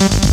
Thank